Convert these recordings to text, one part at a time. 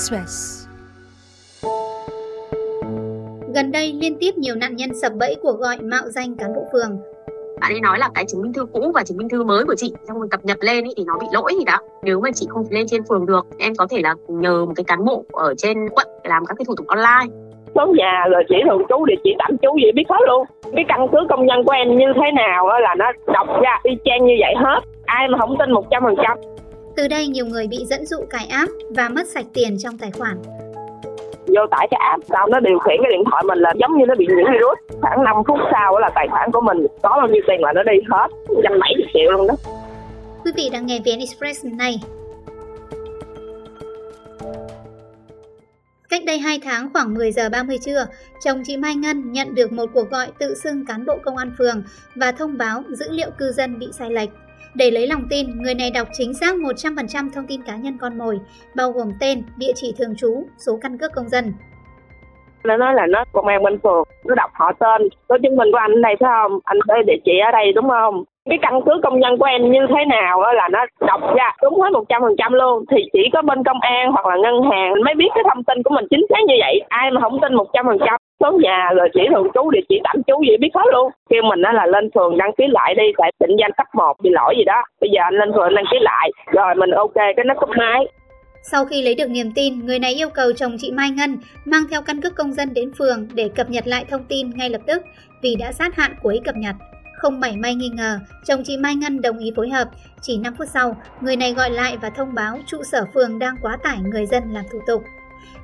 Express. Gần đây liên tiếp nhiều nạn nhân sập bẫy của gọi mạo danh cán bộ phường. bạn ấy nói là cái chứng minh thư cũ và chứng minh thư mới của chị xong rồi cập nhật lên ý, thì nó bị lỗi gì đó. Nếu mà chị không lên trên phường được em có thể là nhờ một cái cán bộ ở trên quận làm các cái thủ tục online. Số nhà rồi chỉ thường trú địa chỉ tạm trú gì biết hết luôn. Cái căn cứ công nhân của em như thế nào á là nó đọc ra y chang như vậy hết. Ai mà không tin một trăm phần trăm Từ đây nhiều người bị dẫn dụ cài app và mất sạch tiền trong tài khoản. vô tải cái app sau nó điều khiển cái điện thoại mình là giống như nó bị nhiễm virus khoảng 5 phút sau là tài khoản của mình có bao nhiêu tiền là nó đi hết trăm bảy triệu luôn đó Quý vị đang nghe VN Express này. Cách đây 2 tháng khoảng 10 giờ 30 trưa, chồng chị Mai Ngân nhận được một cuộc gọi tự xưng cán bộ công an phường và thông báo dữ liệu cư dân bị sai lệch. Để lấy lòng tin, người này đọc chính xác 100% thông tin cá nhân con mồi, bao gồm tên, địa chỉ thường trú, số căn cước công dân. nó nói là nó công an bên phường nó đọc họ tên có chứng minh của anh ở đây phải không anh có địa chỉ ở đây đúng không cái căn cứ công dân của em như thế nào là nó đọc ra đúng hết một trăm phần trăm luôn. Thì chỉ có bên công an hoặc là ngân hàng mới biết cái thông tin của mình chính xác như vậy. Ai mà không tin một trăm phần trăm số nhà rồi chỉ thường trú địa chỉ tạm trú gì biết hết luôn. Kêu mình á là lên phường đăng ký lại đi tại định danh cấp 1 bị lỗi gì đó. Bây giờ anh lên phường đăng ký lại rồi mình ok cái nó cúp máy Sau khi lấy được niềm tin, người này yêu cầu chồng chị Mai Ngân mang theo căn cước công dân đến phường để cập nhật lại thông tin ngay lập tức vì đã sát hạn cuối cập nhật. Không mảy may nghi ngờ, chồng chị Mai Ngân đồng ý phối hợp. Chỉ 5 phút sau, người này gọi lại và thông báo trụ sở phường đang quá tải người dân làm thủ tục.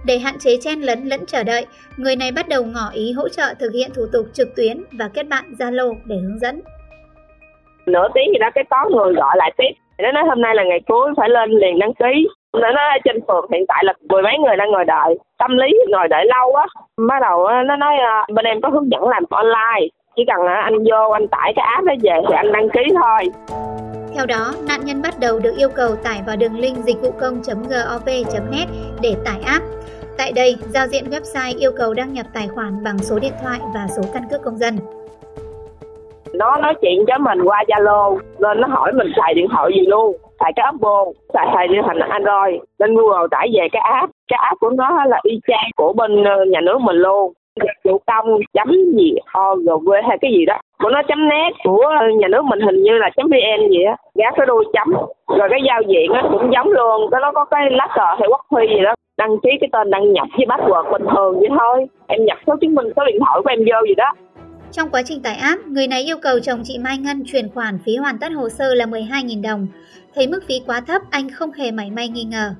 Để hạn chế chen lấn lẫn chờ đợi, người này bắt đầu ngỏ ý hỗ trợ thực hiện thủ tục trực tuyến và kết bạn Zalo để hướng dẫn. nửa tiếng gì đó cái có người gọi lại tiếp nó nói hôm nay là ngày cuối phải lên liền đăng ký nó nói trên phường hiện tại là mười mấy người đang ngồi đợi tâm lý ngồi đợi lâu á bắt đầu nó nói à, bên em có hướng dẫn làm online chỉ cần à, anh vô anh tải cái app đó về thì anh đăng ký thôi. Theo đó, nạn nhân bắt đầu được yêu cầu tải vào đường link dịch vụ công.gov.net để tải app. Tại đây, giao diện website yêu cầu đăng nhập tài khoản bằng số điện thoại và số căn cước công dân. nó nói chuyện với mình qua zalo nên nó hỏi mình xài điện thoại gì luôn. Xài cái oppo xài xài điện thoại android. Lên google tải về cái app. Cái app của nó là y chang của bên ờ, nhà nước mình luôn chủ công chấm gì org hay cái gì đó. Của nó chấm nét của nhà nước mình hình như là chấm vn gì á. Gác cái đuôi chấm. Rồi cái giao diện á cũng giống luôn. Cái nó có cái lá cờ hay quốc huy gì đó. Đăng ký cái tên đăng nhập với password bình thường vậy thôi. Em nhập số chứng minh số điện thoại của em vô gì đó. Trong quá trình tải app, người này yêu cầu chồng chị Mai Ngân chuyển khoản phí hoàn tất hồ sơ là 12.000 đồng. Thấy mức phí quá thấp, anh không hề mảy may nghi ngờ.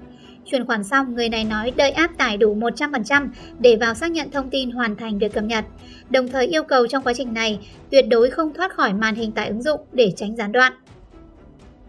Chuyển khoản xong, người này nói đợi app tải đủ 100% để vào xác nhận thông tin hoàn thành việc cập nhật. Đồng thời yêu cầu trong quá trình này, tuyệt đối không thoát khỏi màn hình tải ứng dụng để tránh gián đoạn.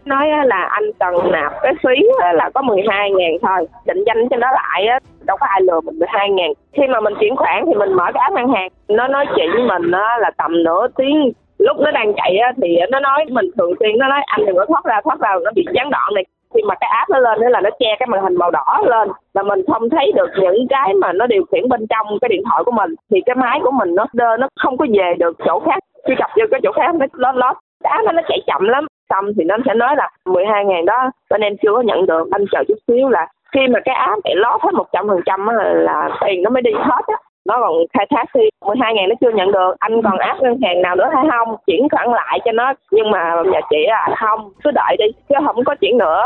nói là anh cần nạp cái phí là có 12 ngàn thôi định danh cho nó lại đâu có ai lừa mình 12 ngàn khi mà mình chuyển khoản thì mình mở cái app ngân hàng nó nói chuyện với mình là tầm nửa tiếng lúc nó đang chạy thì nó nói mình thường xuyên nó nói anh đừng có thoát ra thoát vào nó bị gián đoạn này khi mà cái app nó lên nữa là nó che cái màn hình màu đỏ lên, là mình không thấy được những cái mà nó điều khiển bên trong cái điện thoại của mình, thì cái máy của mình nó đơ, nó không có về được chỗ khác. Truy cập vô cái chỗ khác nó lót lót. Cái app nó nó chạy chậm lắm. Xong thì nó sẽ nói là 12 ngàn đó, bên em chưa có nhận được. Anh chờ chút xíu là khi mà cái app bị lót hết một trăm phần trăm là tiền nó mới đi hết á nó còn khai thác khi 12 ngàn nó chưa nhận được anh còn áp ngân hàng nào nữa hay không chuyển khoản lại cho nó nhưng mà nhà chị à không cứ đợi đi chứ không có chuyển nữa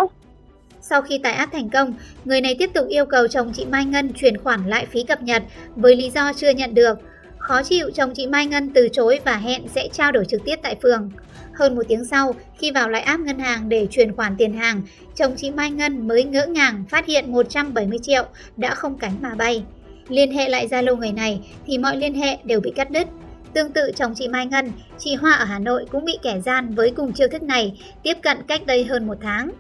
Sau khi tải app thành công, người này tiếp tục yêu cầu chồng chị Mai Ngân chuyển khoản lại phí cập nhật với lý do chưa nhận được. Khó chịu, chồng chị Mai Ngân từ chối và hẹn sẽ trao đổi trực tiếp tại phường. Hơn một tiếng sau, khi vào lại app ngân hàng để chuyển khoản tiền hàng, chồng chị Mai Ngân mới ngỡ ngàng phát hiện 170 triệu đã không cánh mà bay. Liên hệ lại Zalo người này thì mọi liên hệ đều bị cắt đứt. Tương tự chồng chị Mai Ngân, chị Hoa ở Hà Nội cũng bị kẻ gian với cùng chiêu thức này tiếp cận cách đây hơn một tháng.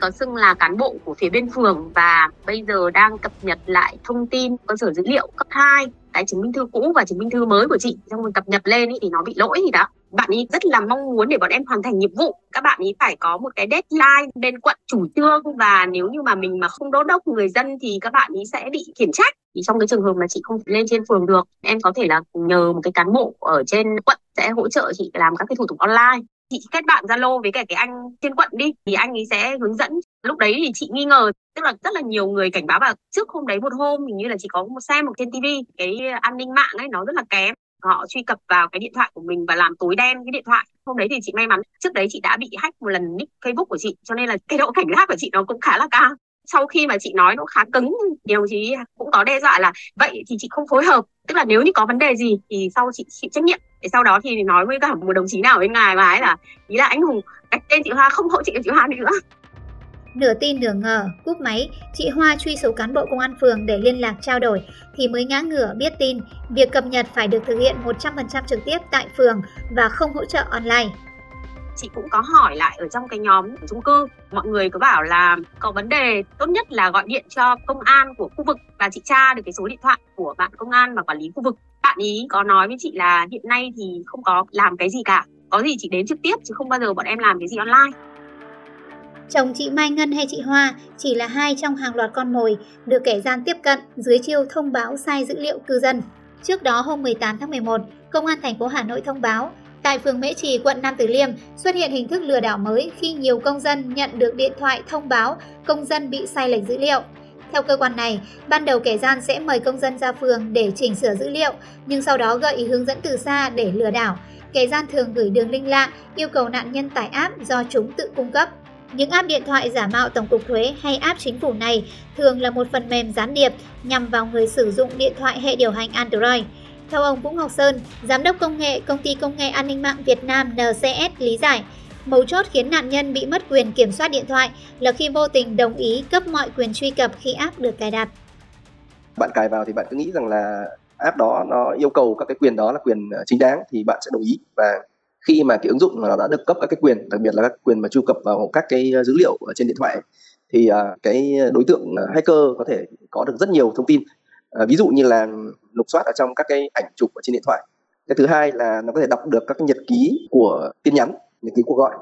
có xưng là cán bộ của phía bên phường và bây giờ đang cập nhật lại thông tin cơ sở dữ liệu cấp 2 cái chứng minh thư cũ và chứng minh thư mới của chị xong rồi cập nhật lên ý, thì nó bị lỗi gì đó bạn ấy rất là mong muốn để bọn em hoàn thành nhiệm vụ. Các bạn ấy phải có một cái deadline bên quận chủ trương và nếu như mà mình mà không đốt đốc người dân thì các bạn ấy sẽ bị khiển trách. Thì trong cái trường hợp mà chị không lên trên phường được, em có thể là nhờ một cái cán bộ ở trên quận sẽ hỗ trợ chị làm các cái thủ tục online. Chị kết bạn zalo với cả cái anh trên quận đi, thì anh ấy sẽ hướng dẫn. Lúc đấy thì chị nghi ngờ, tức là rất là nhiều người cảnh báo và trước hôm đấy một hôm hình như là chị có một xem một trên tivi cái an ninh mạng ấy, nó rất là kém họ truy cập vào cái điện thoại của mình và làm tối đen cái điện thoại. Hôm đấy thì chị may mắn, trước đấy chị đã bị hack một lần nick facebook của chị, cho nên là cái độ cảnh giác của chị nó cũng khá là cao. Sau khi mà chị nói nó khá cứng, điều chí cũng có đe dọa là vậy thì chị không phối hợp. Tức là nếu như có vấn đề gì thì sau chị chịu trách nhiệm. Để sau đó thì nói với cả một đồng chí nào bên ngoài mà ấy là, ý là anh hùng cách tên chị hoa không hỗ trợ chị hoa nữa. Nửa tin nửa ngờ, cúp máy, chị Hoa truy số cán bộ công an phường để liên lạc trao đổi thì mới ngã ngửa biết tin việc cập nhật phải được thực hiện 100% trực tiếp tại phường và không hỗ trợ online. Chị cũng có hỏi lại ở trong cái nhóm của chung cư, mọi người có bảo là có vấn đề tốt nhất là gọi điện cho công an của khu vực và chị tra được cái số điện thoại của bạn công an và quản lý khu vực. Bạn ý có nói với chị là hiện nay thì không có làm cái gì cả, có gì chị đến trực tiếp chứ không bao giờ bọn em làm cái gì online. Chồng chị Mai Ngân hay chị Hoa chỉ là hai trong hàng loạt con mồi được kẻ gian tiếp cận dưới chiêu thông báo sai dữ liệu cư dân. Trước đó hôm 18 tháng 11, Công an thành phố Hà Nội thông báo tại phường Mễ Trì, quận Nam Từ Liêm xuất hiện hình thức lừa đảo mới khi nhiều công dân nhận được điện thoại thông báo công dân bị sai lệch dữ liệu. Theo cơ quan này, ban đầu kẻ gian sẽ mời công dân ra phường để chỉnh sửa dữ liệu, nhưng sau đó gợi ý hướng dẫn từ xa để lừa đảo. Kẻ gian thường gửi đường link lạ, yêu cầu nạn nhân tải app do chúng tự cung cấp. Những app điện thoại giả mạo Tổng cục Thuế hay app chính phủ này thường là một phần mềm gián điệp nhằm vào người sử dụng điện thoại hệ điều hành Android. Theo ông Vũ Ngọc Sơn, Giám đốc công nghệ Công ty Công nghệ An ninh mạng Việt Nam NCS lý giải, mấu chốt khiến nạn nhân bị mất quyền kiểm soát điện thoại là khi vô tình đồng ý cấp mọi quyền truy cập khi app được cài đặt. Bạn cài vào thì bạn cứ nghĩ rằng là app đó nó yêu cầu các cái quyền đó là quyền ờ, chính đáng thì bạn sẽ đồng ý và khi mà cái ứng dụng nó đã được cấp các cái quyền, đặc biệt là các quyền mà truy cập vào các cái ờ, dữ liệu ở trên điện thoại thì ờ, cái đối tượng ờ, hacker có thể có được rất nhiều thông tin. Ví dụ như là lục soát ở trong các cái ảnh chụp ở trên điện thoại. Cái thứ hai là nó có thể đọc được các cái nhật ký của tin nhắn, nhật ký cuộc gọi.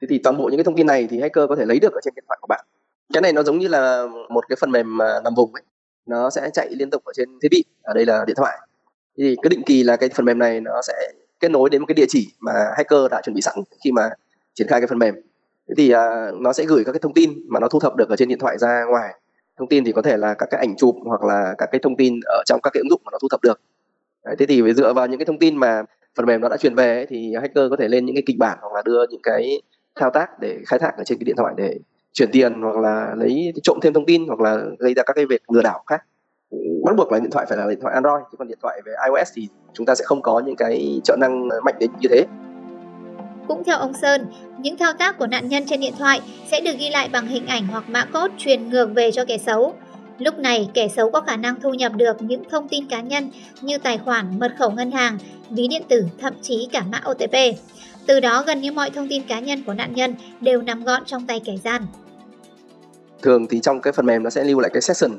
Thế thì toàn bộ những cái thông tin này thì hacker có thể lấy được ở trên điện thoại của bạn. Cái này nó giống như là một cái phần mềm nằm vùng ấy. Nó sẽ chạy liên tục ở trên thiết bị. Ở đây là điện thoại. Thì cứ định kỳ là cái phần mềm này nó sẽ kết nối đến một cái địa chỉ mà hacker đã chuẩn bị sẵn khi mà triển khai cái phần mềm. Thế thì uh, nó sẽ gửi các cái thông tin mà nó thu thập được ở trên điện thoại ra ngoài. Thông tin thì có thể là các cái ảnh chụp hoặc là các cái thông tin ở trong các cái ứng dụng mà nó thu thập được. Đấy, thế thì dựa vào những cái thông tin mà phần mềm nó đã truyền về ấy, thì hacker có thể lên những cái kịch bản hoặc là đưa những cái thao tác để khai thác ở trên cái điện thoại để chuyển tiền hoặc là lấy trộm thêm thông tin hoặc là gây ra các cái việc lừa đảo khác bắt buộc là điện thoại phải là điện thoại Android chứ còn điện thoại về iOS thì chúng ta sẽ không có những cái trợ năng mạnh đến như thế cũng theo ông Sơn, những thao tác của nạn nhân trên điện thoại sẽ được ghi lại bằng hình ảnh hoặc mã code truyền ngược về cho kẻ xấu. Lúc này, kẻ xấu có khả năng thu nhập được những thông tin cá nhân như tài khoản, mật khẩu ngân hàng, ví điện tử, thậm chí cả mã OTP. Từ đó, gần như mọi thông tin cá nhân của nạn nhân đều nằm gọn trong tay kẻ gian. Thường thì trong cái phần mềm nó sẽ lưu lại cái session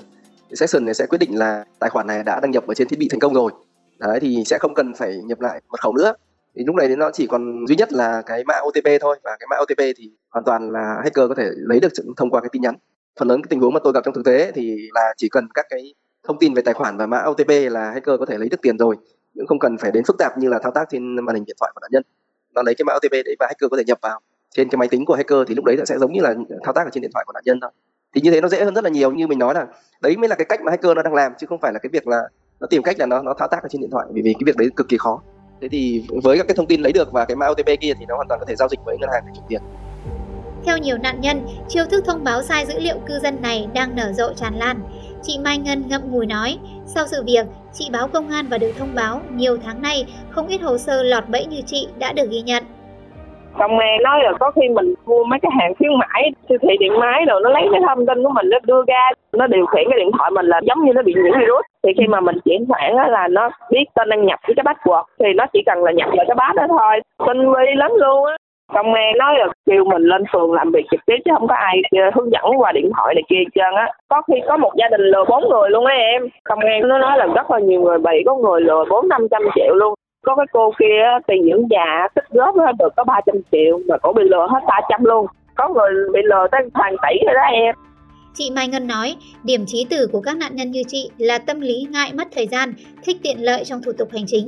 session này sẽ quyết định là tài khoản này đã đăng nhập ở trên thiết bị thành công rồi. Đấy, thì sẽ không cần phải nhập lại mật khẩu nữa. Thì lúc này nó chỉ còn duy nhất là cái mã OTP thôi. Và cái mã OTP thì hoàn toàn là hacker có thể lấy được thông qua cái tin nhắn. Phần lớn cái tình huống mà tôi gặp trong thực tế thì là chỉ cần các cái thông tin về tài khoản và mã OTP là hacker có thể lấy được tiền rồi. Nhưng không cần phải đến phức tạp như là thao tác trên màn hình điện thoại của nạn nhân. Nó lấy cái mã OTP đấy và hacker có thể nhập vào. Trên cái máy tính của hacker thì lúc đấy sẽ giống như là thao tác ở trên điện thoại của nạn nhân thôi thì như thế nó dễ hơn rất là nhiều như mình nói là đấy mới là cái cách mà hacker nó đang làm chứ không phải là cái việc là nó tìm cách là nó nó thao tác ở trên điện thoại bởi vì cái việc đấy cực kỳ khó. Thế thì với các cái thông tin lấy được và cái mã OTP kia thì nó hoàn toàn có thể giao dịch với ngân hàng để chuyển tiền. Theo nhiều nạn nhân, chiêu thức thông báo sai dữ liệu cư dân này đang nở rộ tràn lan. Chị Mai Ngân ngậm ngùi nói, sau sự việc, chị báo công an và được thông báo nhiều tháng nay không ít hồ sơ lọt bẫy như chị đã được ghi nhận công an nói là có khi mình mua mấy cái hàng khuyến mãi, siêu thị điện máy rồi nó lấy cái thông tin của mình, nó đưa ra, nó điều khiển cái điện thoại mình là giống như nó bị nhiễm virus. Thì khi mà mình chuyển khoản là nó biết tên đăng nhập với cái password, thì nó chỉ cần là nhập vào cái bát đó thôi. Tinh vi lắm luôn á. Công an nói là kêu mình lên phường làm việc trực tiếp chứ không có ai ờ, hướng dẫn qua điện thoại này kia trơn á. Có khi có một gia đình lừa bốn người luôn á em. Công an nó nói là rất là nhiều người bị, có người lừa bốn năm trăm triệu luôn có cái cô kia tiền dưỡng già tích góp được có 300 triệu mà cổ bị lừa hết 300 luôn. Có người bị lừa tới hàng tỷ rồi đó em. Chị Mai Ngân nói, điểm trí tử của các nạn nhân như chị là tâm lý ngại mất thời gian, thích tiện lợi trong thủ tục hành chính.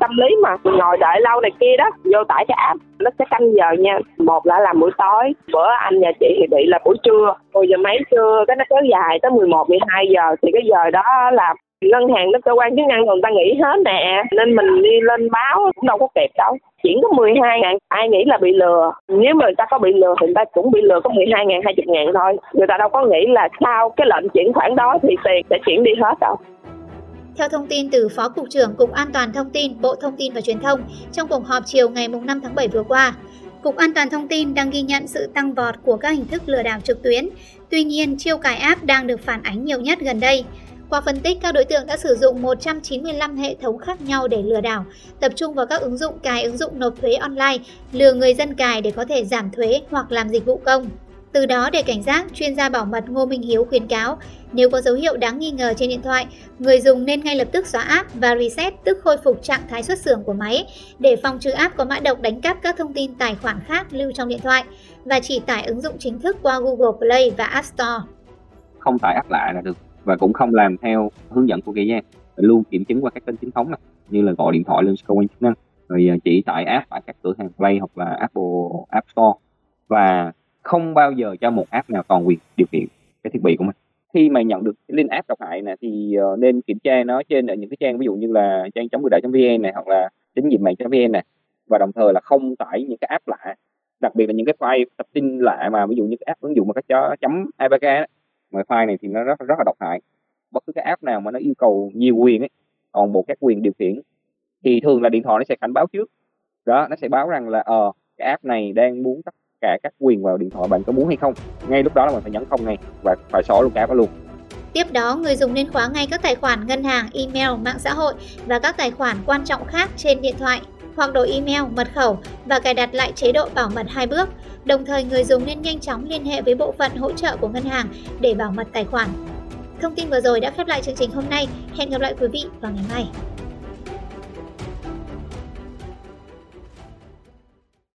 tâm lý mà ngồi đợi lâu này kia đó vô tải cái app nó sẽ canh giờ nha. Một là làm buổi tối bữa anh nhà chị thì bị là buổi trưa. 10 giờ mấy trưa cái nó kéo dài tới 11, 12 giờ. Thì cái giờ đó là ngân hàng nó cơ quan chức năng người ta nghỉ hết nè nên mình đi lên báo cũng đâu có kịp đâu chuyển có 12 ngàn ai nghĩ là bị lừa nếu mà người ta có bị lừa thì người ta cũng bị lừa có 12 ngàn 20 ngàn thôi người ta đâu có nghĩ là sau cái lệnh chuyển khoản đó thì tiền sẽ chuyển đi hết đâu theo thông tin từ Phó Cục trưởng Cục An toàn Thông tin Bộ Thông tin và Truyền thông trong cuộc họp chiều ngày 5 tháng 7 vừa qua, Cục An toàn Thông tin đang ghi nhận sự tăng vọt của các hình thức lừa đảo trực tuyến. Tuy nhiên, chiêu cài app đang được phản ánh nhiều nhất gần đây. Qua phân tích, các đối tượng đã sử dụng 195 hệ thống khác nhau để lừa đảo, tập trung vào các ứng dụng cài ứng dụng nộp thuế online, lừa người dân cài để có thể giảm thuế hoặc làm dịch vụ công. Từ đó để cảnh giác, chuyên gia bảo mật Ngô Minh Hiếu khuyến cáo, nếu có dấu hiệu đáng nghi ngờ trên điện thoại, người dùng nên ngay lập tức xóa app và reset tức khôi phục trạng thái xuất xưởng của máy để phòng trừ app có mã độc đánh cắp các thông tin tài khoản khác lưu trong điện thoại và chỉ tải ứng dụng chính thức qua Google Play và App Store. Không tải app lại là được và cũng không làm theo hướng dẫn của kẻ gian luôn kiểm chứng qua các kênh chính thống này, như là gọi điện thoại lên cơ quan chức năng rồi à, chỉ tải app tại các cửa hàng Play hoặc là Apple App Store và không bao giờ cho một app nào toàn quyền điều khiển cái thiết bị của mình. Khi mà nhận được cái link app độc hại này thì ờ, nên kiểm tra nó trên những cái trang ví dụ như là trang chống lừa đảo vn này hoặc là chính nhiệm mạng vn này và đồng thời là không tải những cái app lạ đặc biệt là những cái file tập tin lạ mà ví dụ như cái app ứng dụng mà các chó chấm apk wifi file này thì nó rất rất là độc hại. Bất cứ cái app nào mà nó yêu cầu nhiều quyền ấy toàn bộ các quyền điều khiển thì thường là điện thoại nó sẽ cảnh báo trước. Đó nó sẽ báo rằng là ờ cái app này đang muốn tất cả các quyền vào điện thoại bạn có muốn hay không. Ngay lúc đó là mình phải nhấn không ngay và phải xóa luôn cái app luôn. Tiếp đó, người dùng nên khóa ngay các tài khoản ngân hàng, email, mạng xã hội và các tài khoản quan trọng khác trên điện thoại hoặc đổi email, mật khẩu và cài đặt lại chế độ bảo mật hai bước. Đồng thời, người dùng nên nhanh chóng liên hệ với bộ phận hỗ trợ của ngân hàng để bảo mật tài khoản. Thông tin vừa rồi đã khép lại chương trình hôm nay. Hẹn gặp lại quý vị vào ngày mai.